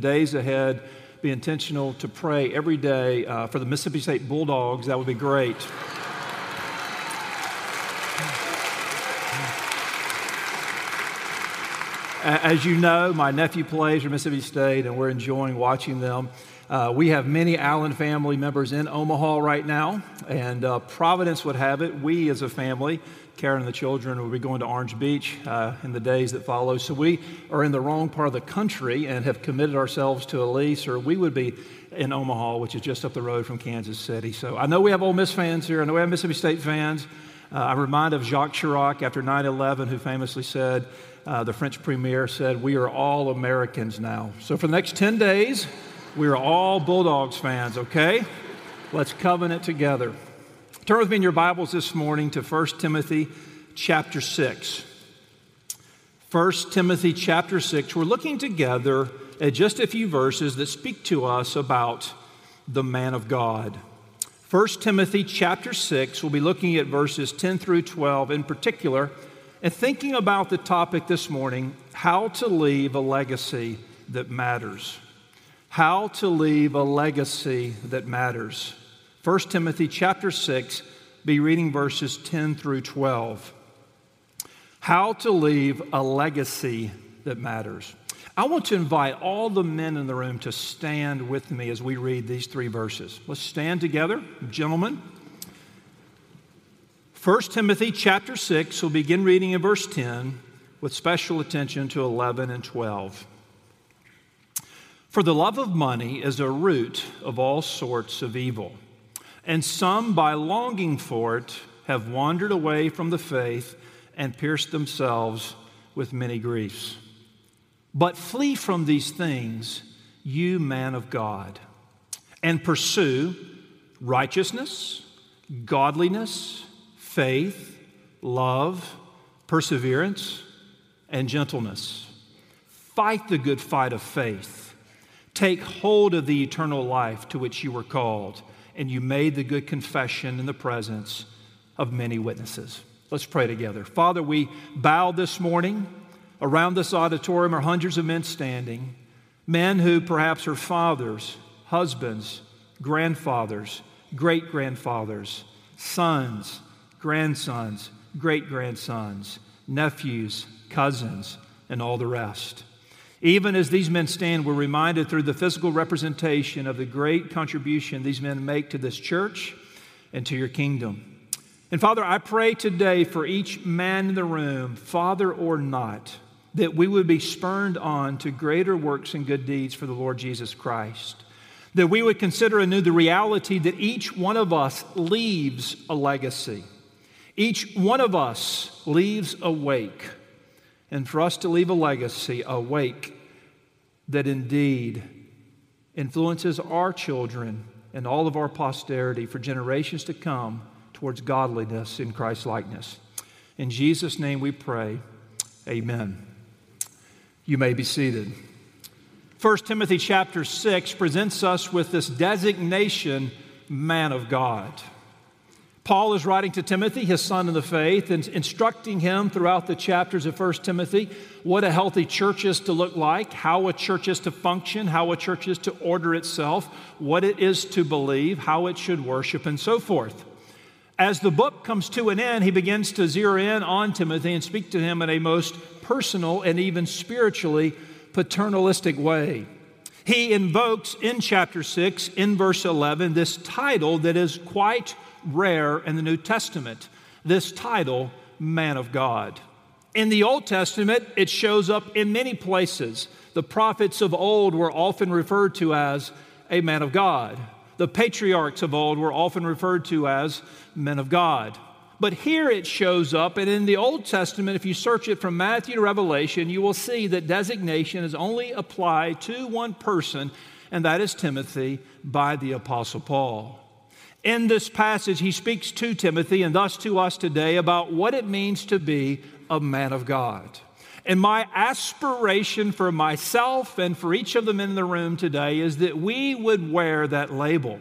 days ahead, be intentional to pray every day uh, for the Mississippi State Bulldogs. That would be great. As you know, my nephew plays for Mississippi State, and we're enjoying watching them. Uh, we have many Allen family members in Omaha right now, and uh, Providence would have it. We, as a family, Karen and the children, will be going to Orange Beach uh, in the days that follow. So we are in the wrong part of the country and have committed ourselves to a lease, or we would be in Omaha, which is just up the road from Kansas City. So I know we have Ole Miss fans here. I know we have Mississippi State fans. Uh, I'm reminded of Jacques Chirac after 9 11, who famously said, uh, the French premier said, We are all Americans now. So for the next 10 days, we are all Bulldogs fans, okay? Let's covenant together. Turn with me in your Bibles this morning to 1 Timothy chapter 6. 1 Timothy chapter 6. We're looking together at just a few verses that speak to us about the man of God. 1 Timothy chapter 6, we'll be looking at verses 10 through 12 in particular and thinking about the topic this morning how to leave a legacy that matters. How to leave a legacy that matters. 1 Timothy chapter 6, be reading verses 10 through 12. How to leave a legacy that matters. I want to invite all the men in the room to stand with me as we read these three verses. Let's stand together, gentlemen. 1 Timothy chapter 6, we'll begin reading in verse 10 with special attention to 11 and 12. For the love of money is a root of all sorts of evil, and some, by longing for it, have wandered away from the faith and pierced themselves with many griefs. But flee from these things, you man of God, and pursue righteousness, godliness, faith, love, perseverance, and gentleness. Fight the good fight of faith. Take hold of the eternal life to which you were called, and you made the good confession in the presence of many witnesses. Let's pray together. Father, we bow this morning. Around this auditorium are hundreds of men standing, men who perhaps are fathers, husbands, grandfathers, great grandfathers, sons, grandsons, great grandsons, nephews, cousins, and all the rest. Even as these men stand, we're reminded through the physical representation of the great contribution these men make to this church and to your kingdom. And Father, I pray today for each man in the room, father or not, that we would be spurned on to greater works and good deeds for the Lord Jesus Christ. That we would consider anew the reality that each one of us leaves a legacy each one of us leaves a wake, and for us to leave a legacy, a wake that indeed influences our children and all of our posterity for generations to come towards godliness in Christ likeness. In Jesus' name we pray. Amen. You may be seated. 1 Timothy chapter 6 presents us with this designation, man of God. Paul is writing to Timothy, his son in the faith, and instructing him throughout the chapters of 1 Timothy what a healthy church is to look like, how a church is to function, how a church is to order itself, what it is to believe, how it should worship, and so forth. As the book comes to an end, he begins to zero in on Timothy and speak to him in a most personal and even spiritually paternalistic way. He invokes in chapter 6, in verse 11, this title that is quite rare in the New Testament this title, man of God. In the Old Testament, it shows up in many places. The prophets of old were often referred to as a man of God. The patriarchs of old were often referred to as men of God. But here it shows up, and in the Old Testament, if you search it from Matthew to Revelation, you will see that designation is only applied to one person, and that is Timothy by the Apostle Paul. In this passage, he speaks to Timothy and thus to us today about what it means to be a man of God. And my aspiration for myself and for each of the men in the room today is that we would wear that label,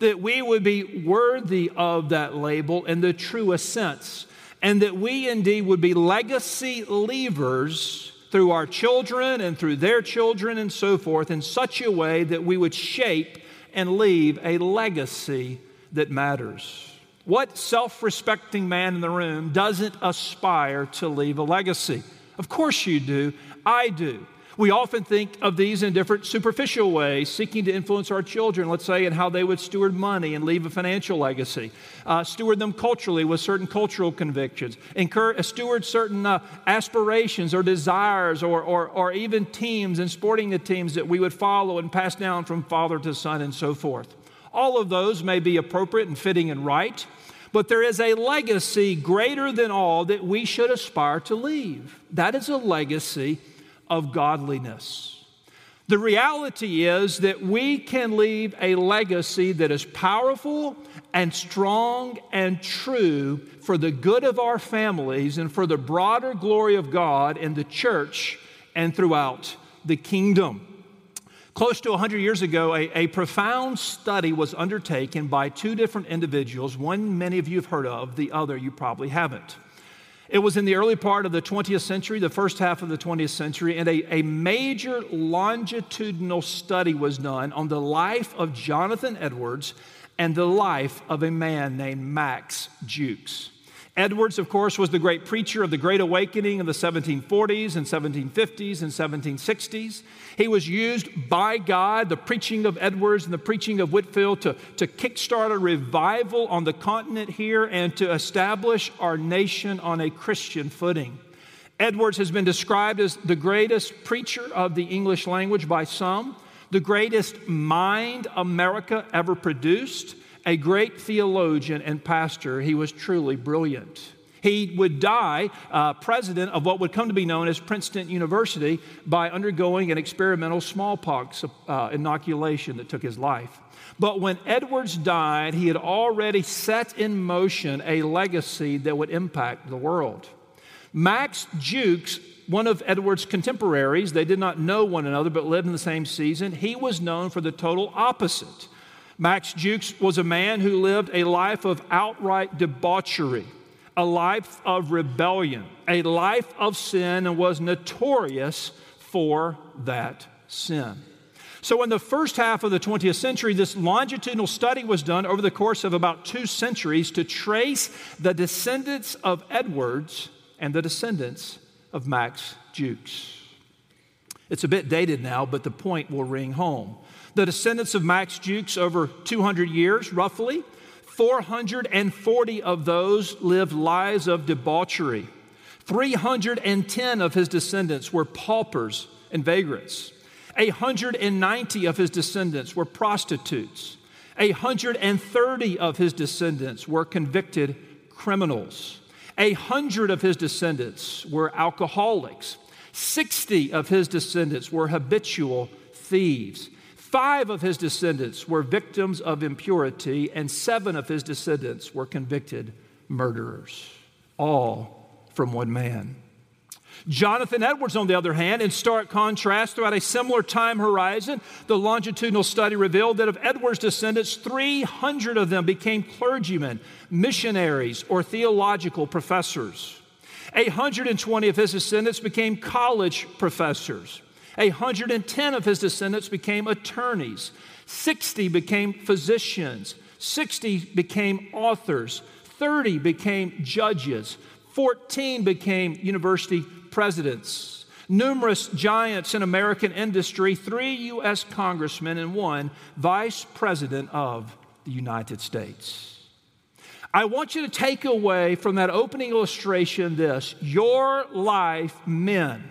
that we would be worthy of that label in the truest sense, and that we indeed would be legacy leavers through our children and through their children and so forth in such a way that we would shape and leave a legacy that matters. What self respecting man in the room doesn't aspire to leave a legacy? Of course you do. I do. We often think of these in different superficial ways, seeking to influence our children, let's say, in how they would steward money and leave a financial legacy, uh, steward them culturally with certain cultural convictions, incur, uh, steward certain uh, aspirations or desires, or, or, or even teams and sporting the teams that we would follow and pass down from father to son and so forth. All of those may be appropriate and fitting and right, but there is a legacy greater than all that we should aspire to leave. That is a legacy of godliness. The reality is that we can leave a legacy that is powerful and strong and true for the good of our families and for the broader glory of God in the church and throughout the kingdom. Close to 100 years ago, a, a, profound study was undertaken by two different individuals. One many of you have heard of, the other you probably haven't. It was in the early part of the 20th century, the first half of the 20th century, and a, a major longitudinal study was done on the life of Jonathan Edwards and the life of a man named Max Jukes. Edwards, of course, was the great preacher of the Great Awakening in the 1740s and 1750s and 1760s. He was used by God, the preaching of Edwards and the preaching of Whitefield, to, to kickstart a revival on the continent here and to establish our nation on a Christian footing. Edwards has been described as the greatest preacher of the English language by some, the greatest mind America ever produced a great theologian and pastor. He was truly brilliant. He would die uh, president of what would come to be known as Princeton University by undergoing an experimental smallpox uh, inoculation that took his life. But when Edwards died, he had already set in motion a legacy that would impact the world. Max Jukes, one of Edwards' contemporaries, they did not know one another but lived in the same season, he was known for the total opposite. Max Jukes was a man who lived a life of outright debauchery, a life of rebellion, a life of sin, and was notorious for that sin. So, in the first half of the 20th century, this longitudinal study was done over the course of about two centuries to trace the descendants of Edwards and the descendants of Max Jukes. It's a bit dated now, but the point will ring home the descendants of Max Jukes over 200 years, roughly. 440 of those lived lives of debauchery. 310 of his descendants were paupers and vagrants. 190 of his descendants were prostitutes. 130 of his descendants were convicted criminals. A hundred of his descendants were alcoholics. 60 of his descendants were habitual thieves. Five of his descendants were victims of impurity, and seven of his descendants were convicted murderers, all from one man. Jonathan Edwards, on the other hand, in stark contrast, throughout a similar time horizon, the longitudinal study revealed that of Edwards' descendants, 300 of them became clergymen, missionaries, or theological professors. 120 of his descendants became college professors. 110 of his descendants became attorneys, 60 became physicians, 60 became authors, 30 became judges, 14 became university presidents, numerous giants in American industry, three U.S. congressmen, and one vice president of the United States. I want you to take away from that opening illustration this your life, men,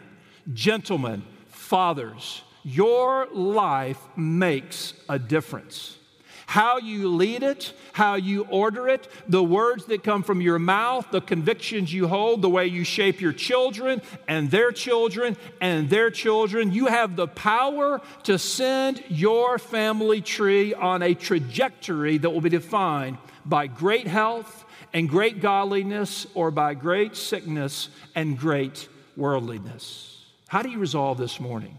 gentlemen, Fathers, your life makes a difference. How you lead it, how you order it, the words that come from your mouth, the convictions you hold, the way you shape your children and their children and their children. You have the power to send your family tree on a trajectory that will be defined by great health and great godliness or by great sickness and great worldliness. How do you resolve this morning?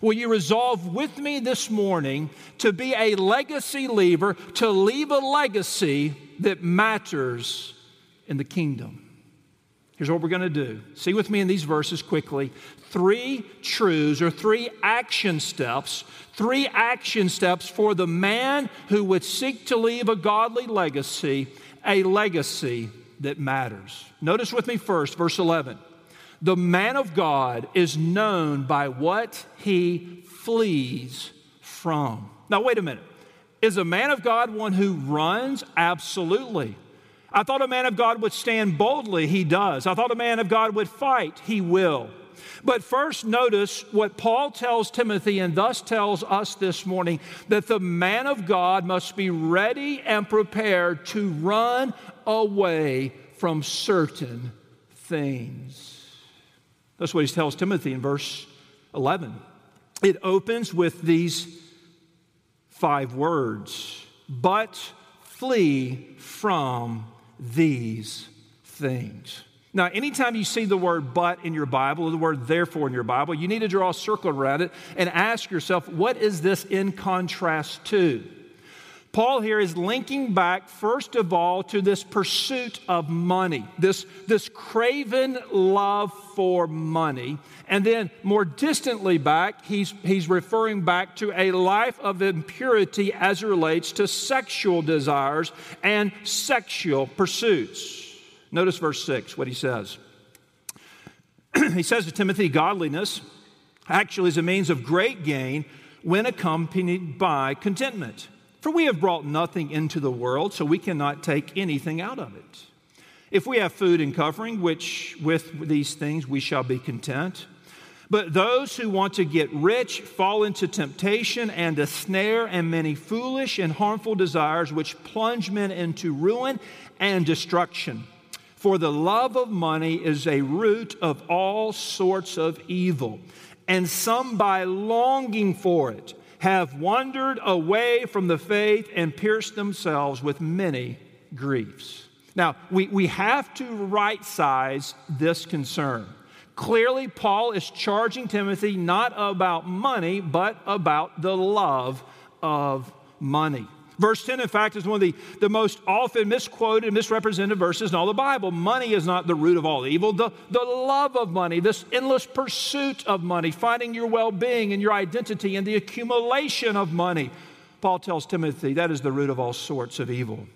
Will you resolve with me this morning to be a legacy leaver, to leave a legacy that matters in the kingdom? Here's what we're going to do. See with me in these verses quickly three truths or three action steps, three action steps for the man who would seek to leave a godly legacy, a legacy that matters. Notice with me first, verse 11. The man of God is known by what he flees from. Now, wait a minute. Is a man of God one who runs? Absolutely. I thought a man of God would stand boldly. He does. I thought a man of God would fight. He will. But first, notice what Paul tells Timothy and thus tells us this morning that the man of God must be ready and prepared to run away from certain things. That's what he tells Timothy in verse 11. It opens with these five words, but flee from these things. Now, anytime you see the word but in your Bible or the word therefore in your Bible, you need to draw a circle around it and ask yourself, what is this in contrast to? Paul here is linking back, first of all, to this pursuit of money, this, this craven love for money. And then more distantly back, he's, he's referring back to a life of impurity as it relates to sexual desires and sexual pursuits. Notice verse 6, what he says. he says to Timothy, Godliness actually is a means of great gain when accompanied by contentment. For we have brought nothing into the world, so we cannot take anything out of it. If we have food and covering, which with these things we shall be content. But those who want to get rich fall into temptation and a snare and many foolish and harmful desires, which plunge men into ruin and destruction. For the love of money is a root of all sorts of evil, and some by longing for it have wandered away from the faith and pierced themselves with many griefs. Now, we, we have to right size this concern. Clearly, Paul is charging Timothy not about money, but about the love of money. Verse 10, in fact, is one of the, the most often misquoted and misrepresented verses in all the Bible. Money is not the root of all evil. The, the love of money, this endless pursuit of money, finding your well being and your identity in the accumulation of money. Paul tells Timothy that is the root of all sorts of evil.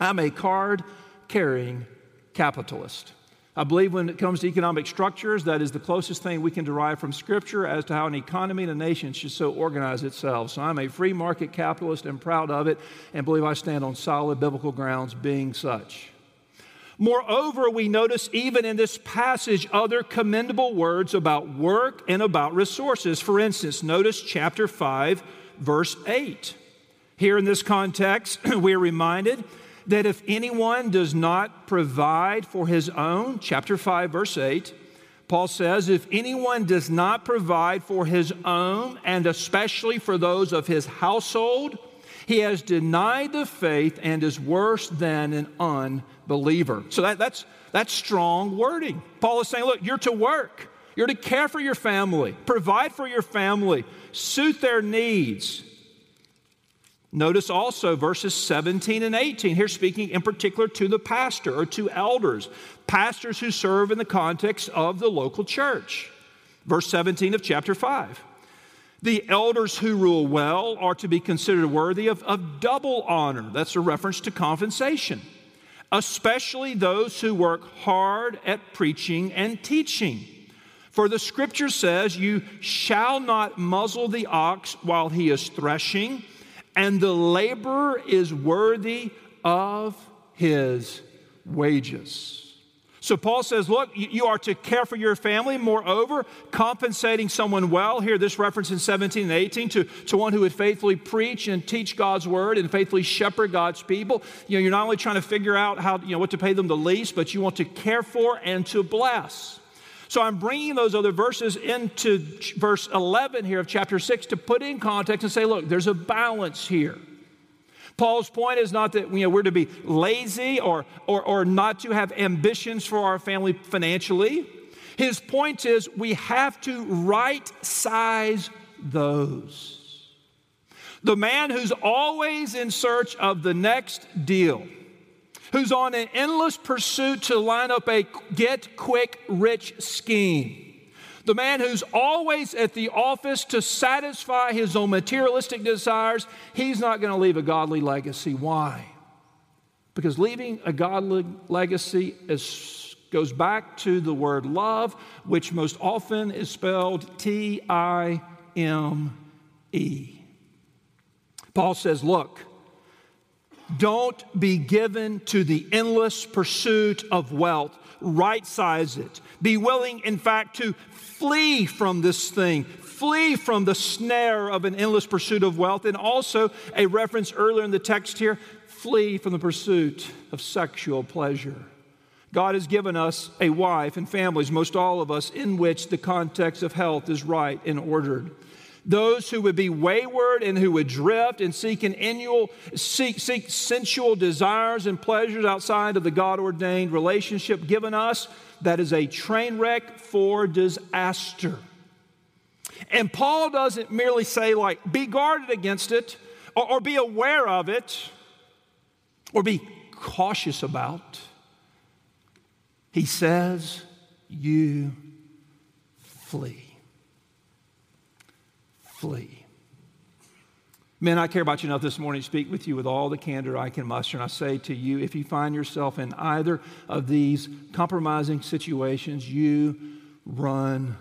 I'm a card carrying capitalist. I believe when it comes to economic structures, that is the closest thing we can derive from Scripture as to how an economy and a nation should so organize itself. So I'm a free market capitalist and proud of it and believe I stand on solid biblical grounds being such. Moreover, we notice even in this passage other commendable words about work and about resources. For instance, notice chapter 5, verse 8. Here in this context, we are reminded that if anyone does not provide for his own, chapter 5, verse 8, Paul says, if anyone does not provide for his own, and especially for those of his household, he has denied the faith and is worse than an unbeliever. So that, that's, that's strong wording. Paul is saying, look, you're to work, you're to care for your family, provide for your family, suit their needs. Notice also verses 17 and 18. Here, speaking in particular to the pastor or to elders, pastors who serve in the context of the local church. Verse 17 of chapter 5. The elders who rule well are to be considered worthy of, of double honor. That's a reference to compensation, especially those who work hard at preaching and teaching. For the scripture says, You shall not muzzle the ox while he is threshing and the laborer is worthy of his wages. So Paul says, Look, you are to care for your family. Moreover, compensating someone well. Here, this reference in 17 and 18 to, to one who would faithfully preach and teach God's word and faithfully shepherd God's people. You know, you're not only trying to figure out how, you know, what to pay them the least, but you want to care for and to bless. So I'm bringing those other verses into verse 11 here of chapter 6 to put in context and say, look, there's a balance here. Paul's point is not that you know, we're to be lazy or, or, or not to have ambitions for our family financially. His point is we have to right size those. The man who's always in search of the next deal who's on an endless pursuit to line up a get quick rich scheme. The man who's always at the office to satisfy his own materialistic desires, he's not going to leave a godly legacy. Why? Because leaving a godly legacy is, goes back to the word love, which most often is spelled T I M E. Paul says, Look, don't be given to the endless pursuit of wealth. Right size it. Be willing, in fact, to flee from this thing. Flee from the snare of an endless pursuit of wealth. And also, a reference earlier in the text here flee from the pursuit of sexual pleasure. God has given us a wife and families, most all of us, in which the context of health is right and ordered. Those who would be wayward and who would drift and seek, an annual, seek, seek sensual desires and pleasures outside of the God ordained relationship given us, that is a train wreck for disaster. And Paul doesn't merely say, like, be guarded against it or, or be aware of it or be cautious about. He says, you flee flee. Men, I care about you enough this morning to speak with you with all the candor I can muster. And I say to you, if you find yourself in either of these compromising situations, you run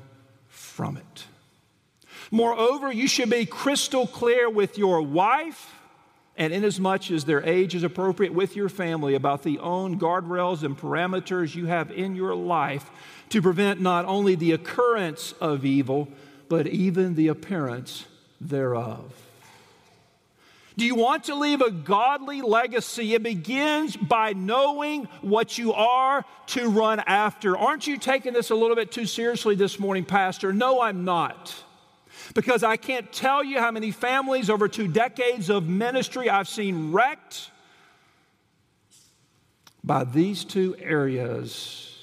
from it. Moreover, you should be crystal clear with your wife and inasmuch as their age is appropriate with your family about the own guardrails and parameters you have in your life to prevent not only the occurrence of evil, but even the appearance thereof. Do you want to leave a godly legacy? It begins by knowing what you are to run after. Aren't you taking this a little bit too seriously this morning, Pastor? No, I'm not. Because I can't tell you how many families over two decades of ministry I've seen wrecked by these two areas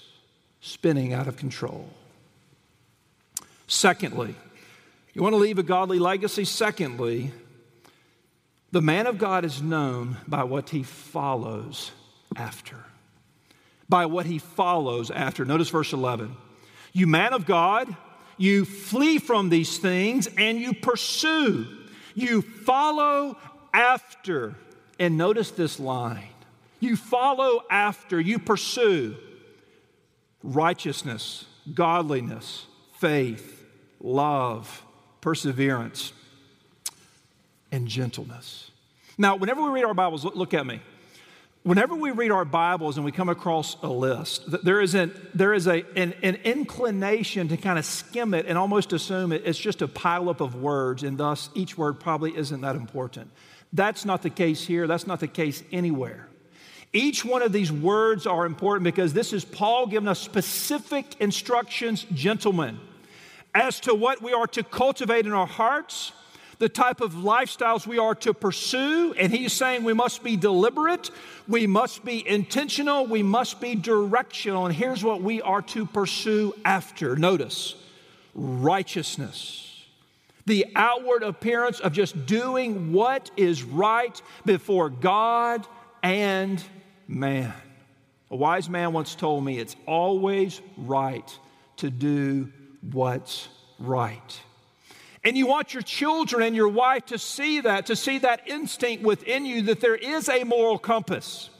spinning out of control. Secondly, you want to leave a godly legacy? Secondly, the man of God is known by what he follows after. By what he follows after. Notice verse 11. You man of God, you flee from these things and you pursue. You follow after. And notice this line. You follow after, you pursue righteousness, godliness, faith, love, perseverance, and gentleness. Now, whenever we read our Bibles, look at me. Whenever we read our Bibles and we come across a list, there is, an, there is a, an, an inclination to kind of skim it and almost assume it, it's just a pileup of words, and thus each word probably isn't that important. That's not the case here. That's not the case anywhere. Each one of these words are important because this is Paul giving us specific instructions, gentlemen as to what we are to cultivate in our hearts, the type of lifestyles we are to pursue. And he's saying we must be deliberate, we must be intentional, we must be directional. And here's what we are to pursue after. Notice righteousness. The outward appearance of just doing what is right before God and man. A wise man once told me it's always right to do what's right. And you want your children and your wife to see that, to see that instinct within you that there is a moral compass,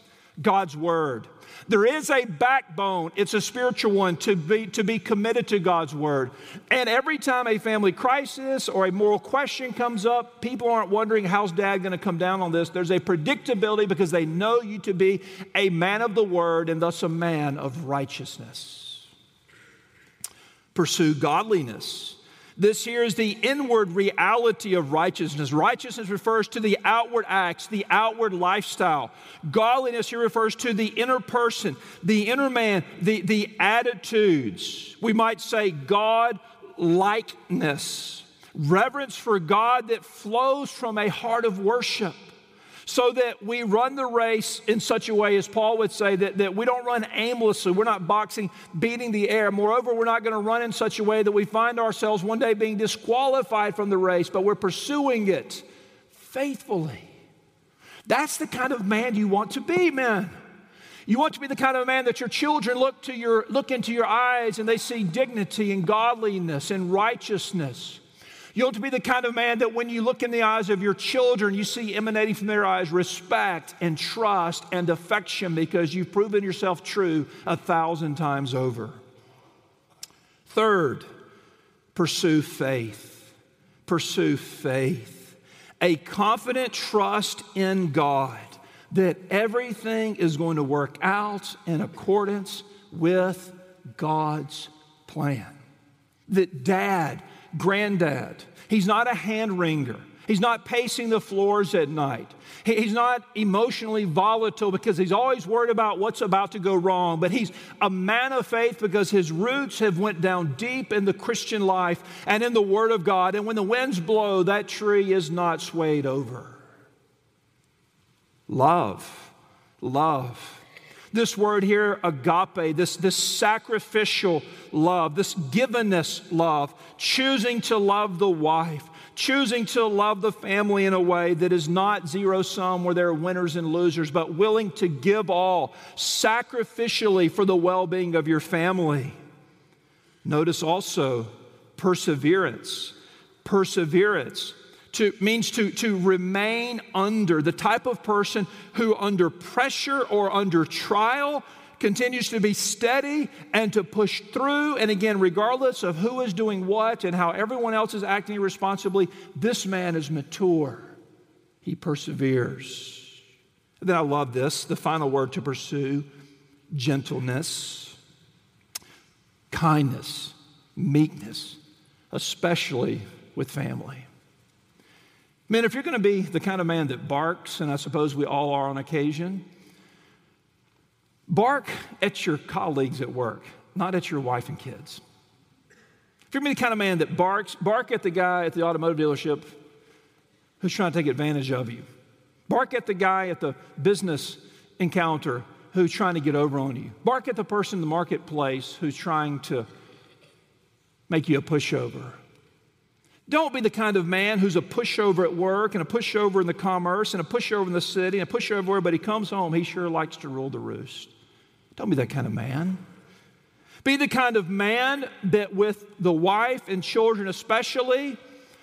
God's Word. There is a backbone, it's a spiritual one, to be, to be committed to God's Word. And every time a family crisis or a moral question comes up, people aren't wondering how's dad going to come down on this. There's a predictability because they know you to be a man of the Word and thus a man of righteousness pursue godliness. This here is the inward reality of righteousness. Righteousness refers to the outward acts, the outward lifestyle. Godliness here refers to the inner person, the inner man, the, the attitudes. We might say God likeness, reverence for God that flows from a heart of worship so that we run the race in such a way, as Paul would say, that, that we don't run aimlessly. We're not boxing, beating the air. Moreover, we're not going to run in such a way that we find ourselves one day being disqualified from the race, but we're pursuing it faithfully. That's the kind of man you want to be, man. You want to be the kind of man that your children look, to your, look into your eyes and they see dignity and godliness and righteousness. You want to be the kind of man that when you look in the eyes of your children, you see emanating from their eyes respect and trust and affection because you've proven yourself true a thousand times over. Third, pursue faith. Pursue faith. A confident trust in God that everything is going to work out in accordance with God's plan. That dad, granddad, he's not a hand wringer. He's not pacing the floors at night. He's not emotionally volatile because he's always worried about what's about to go wrong, but he's a man of faith because his roots have went down deep in the Christian life and in the word of God. And when the winds blow, that tree is not swayed over. Love, love. This word here, agape, this, this sacrificial love, this givenness love, choosing to love the wife, choosing to love the family in a way that is not zero sum where there are winners and losers, but willing to give all sacrificially for the well being of your family. Notice also perseverance. Perseverance to, means to, to remain under, the type of person who, under pressure or under trial, continues to be steady and to push through. And again, regardless of who is doing what and how everyone else is acting irresponsibly, this man is mature. He perseveres. And then I love this the final word to pursue gentleness, kindness, meekness, especially with family. Man, if you're going to be the kind of man that barks, and I suppose we all are on occasion, bark at your colleagues at work, not at your wife and kids. If you're going to be the kind of man that barks, bark at the guy at the automotive dealership who's trying to take advantage of you. Bark at the guy at the business encounter who's trying to get over on you. Bark at the person in the marketplace who's trying to make you a pushover. Don't be the kind of man who's a pushover at work and a pushover in the commerce and a pushover in the city and a pushover everywhere, but he comes home, he sure likes to rule the roost. Don't be that kind of man. Be the kind of man that with the wife and children especially,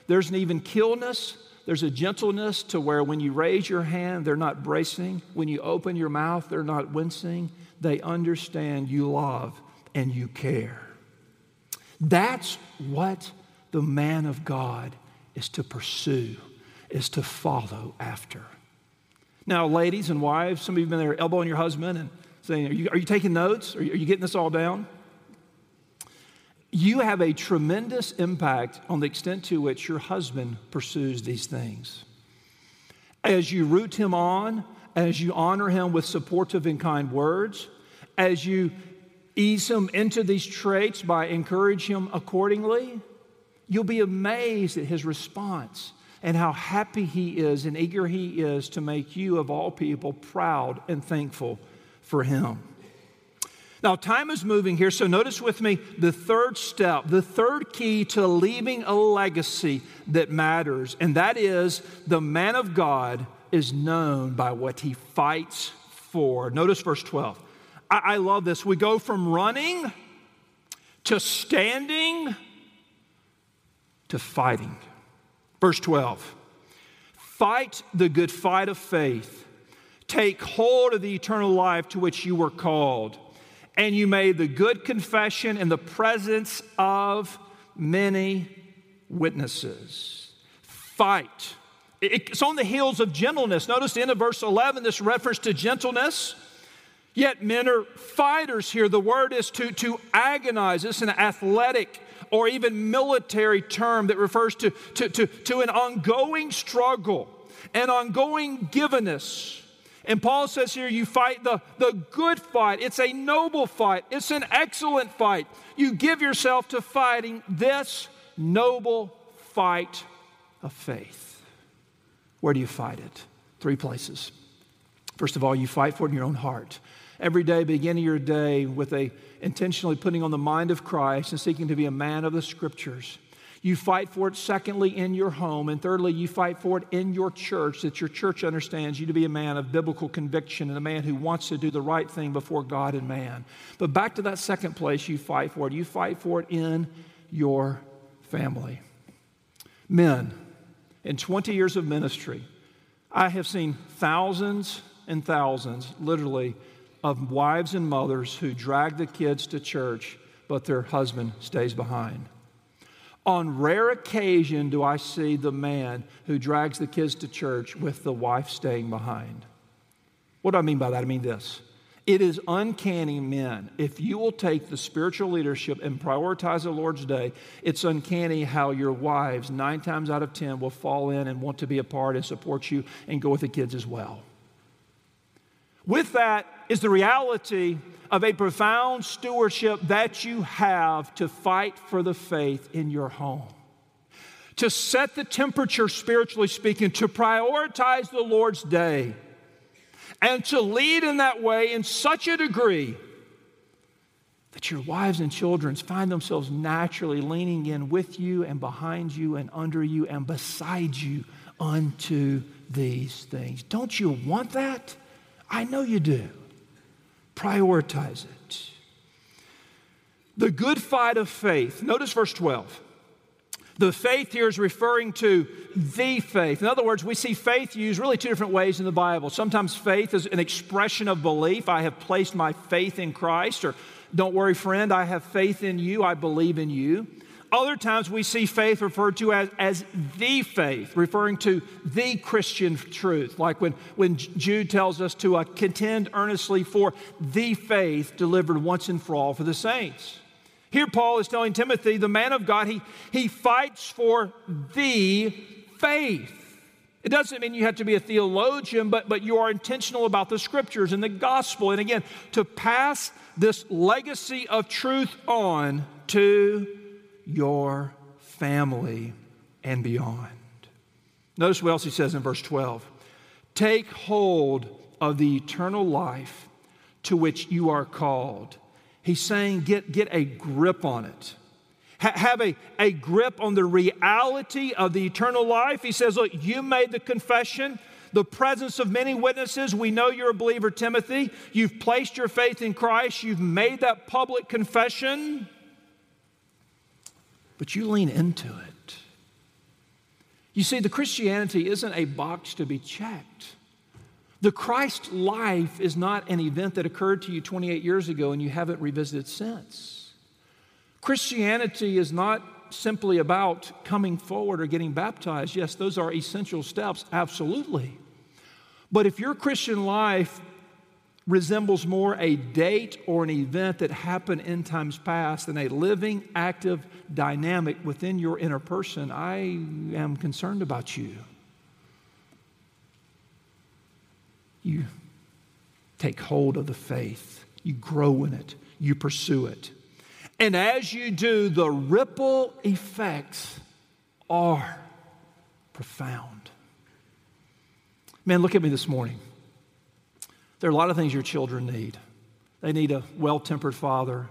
there's an even keelness, there's a gentleness to where when you raise your hand, they're not bracing. When you open your mouth, they're not wincing. They understand you love and you care. That's what the man of God is to pursue, is to follow after. Now, ladies and wives, some of you have been there elbowing your husband and saying, Are you, are you taking notes? Are you, are you getting this all down? You have a tremendous impact on the extent to which your husband pursues these things. As you root him on, as you honor him with supportive and kind words, as you ease him into these traits by encouraging him accordingly, You'll be amazed at his response and how happy he is and eager he is to make you, of all people, proud and thankful for him. Now, time is moving here, so notice with me the third step, the third key to leaving a legacy that matters, and that is the man of God is known by what he fights for. Notice verse 12. I, I love this. We go from running to standing to fighting. Verse 12 Fight the good fight of faith, take hold of the eternal life to which you were called, and you made the good confession in the presence of many witnesses. Fight. It's on the heels of gentleness. Notice the end of verse 11, this reference to gentleness. Yet men are fighters here. The word is to, to agonize. It's an athletic or even military term that refers to, to, to, to an ongoing struggle, an ongoing givenness. And Paul says here, you fight the, the good fight. It's a noble fight, it's an excellent fight. You give yourself to fighting this noble fight of faith. Where do you fight it? Three places. First of all, you fight for it in your own heart. Every day, beginning your day with a intentionally putting on the mind of Christ and seeking to be a man of the scriptures. You fight for it, secondly, in your home. And thirdly, you fight for it in your church, that your church understands you to be a man of biblical conviction and a man who wants to do the right thing before God and man. But back to that second place you fight for it. You fight for it in your family. Men, in 20 years of ministry, I have seen thousands and thousands, literally, of wives and mothers who drag the kids to church, but their husband stays behind. On rare occasion do I see the man who drags the kids to church with the wife staying behind. What do I mean by that? I mean this. It is uncanny, men. If you will take the spiritual leadership and prioritize the Lord's day, it's uncanny how your wives, nine times out of ten, will fall in and want to be a part and support you and go with the kids as well. With that is the reality of a profound stewardship that you have to fight for the faith in your home. To set the temperature, spiritually speaking, to prioritize the Lord's day, and to lead in that way in such a degree that your wives and children find themselves naturally leaning in with you and behind you and under you and beside you unto these things. Don't you want that? I know you do. Prioritize it. The good fight of faith. Notice verse 12. The faith here is referring to the faith. In other words, we see faith used really two different ways in the Bible. Sometimes faith is an expression of belief. I have placed my faith in Christ, or don't worry, friend, I have faith in you, I believe in you. Other times we see faith referred to as, as the faith, referring to the Christian truth, like when, when Jude tells us to uh, contend earnestly for the faith delivered once and for all for the saints. Here, Paul is telling Timothy, the man of God, he, he fights for the faith. It doesn't mean you have to be a theologian, but, but you are intentional about the scriptures and the gospel. And again, to pass this legacy of truth on to your family and beyond. Notice what else he says in verse 12 Take hold of the eternal life to which you are called. He's saying, get, get a grip on it. Ha- have a, a grip on the reality of the eternal life. He says, Look, you made the confession the presence of many witnesses. We know you're a believer, Timothy. You've placed your faith in Christ. You've made that public confession but you lean into it. You see, the Christianity isn't a box to be checked. The Christ life is not an event that occurred to you 28 years ago and you haven't revisited since. Christianity is not simply about coming forward or getting baptized. Yes, those are essential steps, absolutely. But if your Christian life resembles more a date or an event that happened in times past than a living, active dynamic within your inner person, I am concerned about you. You take hold of the faith, you grow in it, you pursue it. And as you do, the ripple effects are profound. Man, look at me this morning. There are a lot of things your children need. They need a well tempered father.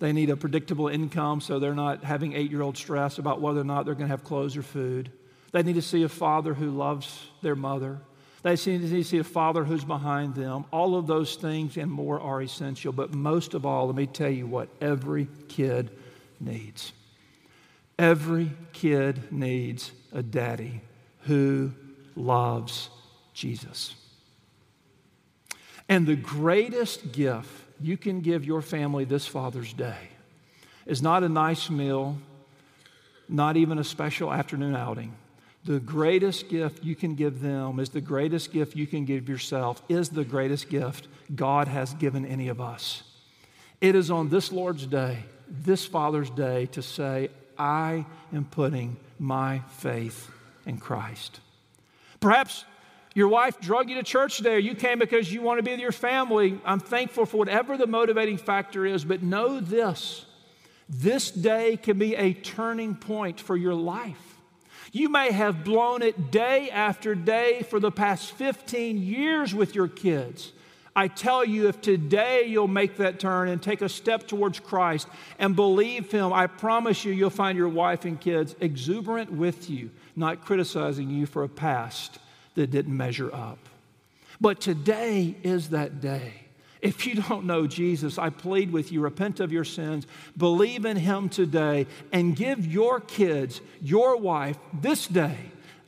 They need a predictable income so they're not having eight year old stress about whether or not they're going to have clothes or food. They need to see a father who loves their mother. They need to see a father who's behind them. All of those things and more are essential. But most of all, let me tell you what every kid needs. Every kid needs a daddy who loves Jesus. And the greatest gift you can give your family this Father's Day is not a nice meal, not even a special afternoon outing. The greatest gift you can give them is the greatest gift you can give yourself, is the greatest gift God has given any of us. It is on this Lord's Day, this Father's Day, to say, I am putting my faith in Christ. Perhaps your wife drug you to church today, or you came because you want to be with your family. I'm thankful for whatever the motivating factor is, but know this this day can be a turning point for your life. You may have blown it day after day for the past 15 years with your kids. I tell you, if today you'll make that turn and take a step towards Christ and believe Him, I promise you, you'll find your wife and kids exuberant with you, not criticizing you for a past that didn't measure up. But today is that day. If you don't know Jesus, I plead with you repent of your sins, believe in Him today, and give your kids, your wife, this day,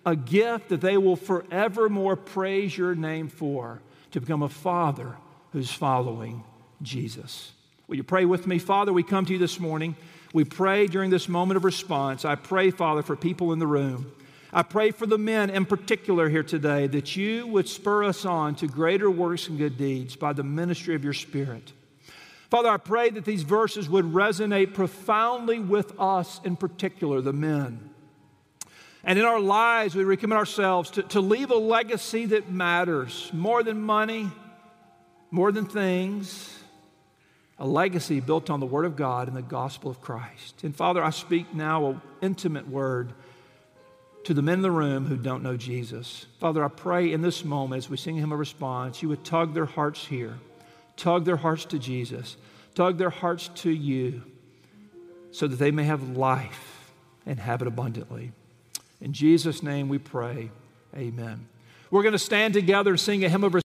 a gift that they will forevermore praise your name for to become a father who's following Jesus. Will you pray with me? Father, we come to you this morning. We pray during this moment of response. I pray, Father, for people in the room. I pray for the men in particular here today that you would spur us on to greater works and good deeds by the ministry of your Spirit. Father, I pray that these verses would resonate profoundly with us in particular, the men. And in our lives, we recommit ourselves to, to leave a legacy that matters more than money, more than things, a legacy built on the Word of God and the gospel of Christ. And Father, I speak now an intimate word to the men in the room who don't know Jesus. Father, I pray in this moment as we sing him a response, you would tug their hearts here, tug their hearts to Jesus, tug their hearts to you, so that they may have life and have it abundantly. In Jesus' name we pray. Amen. We're going to stand together and sing a hymn of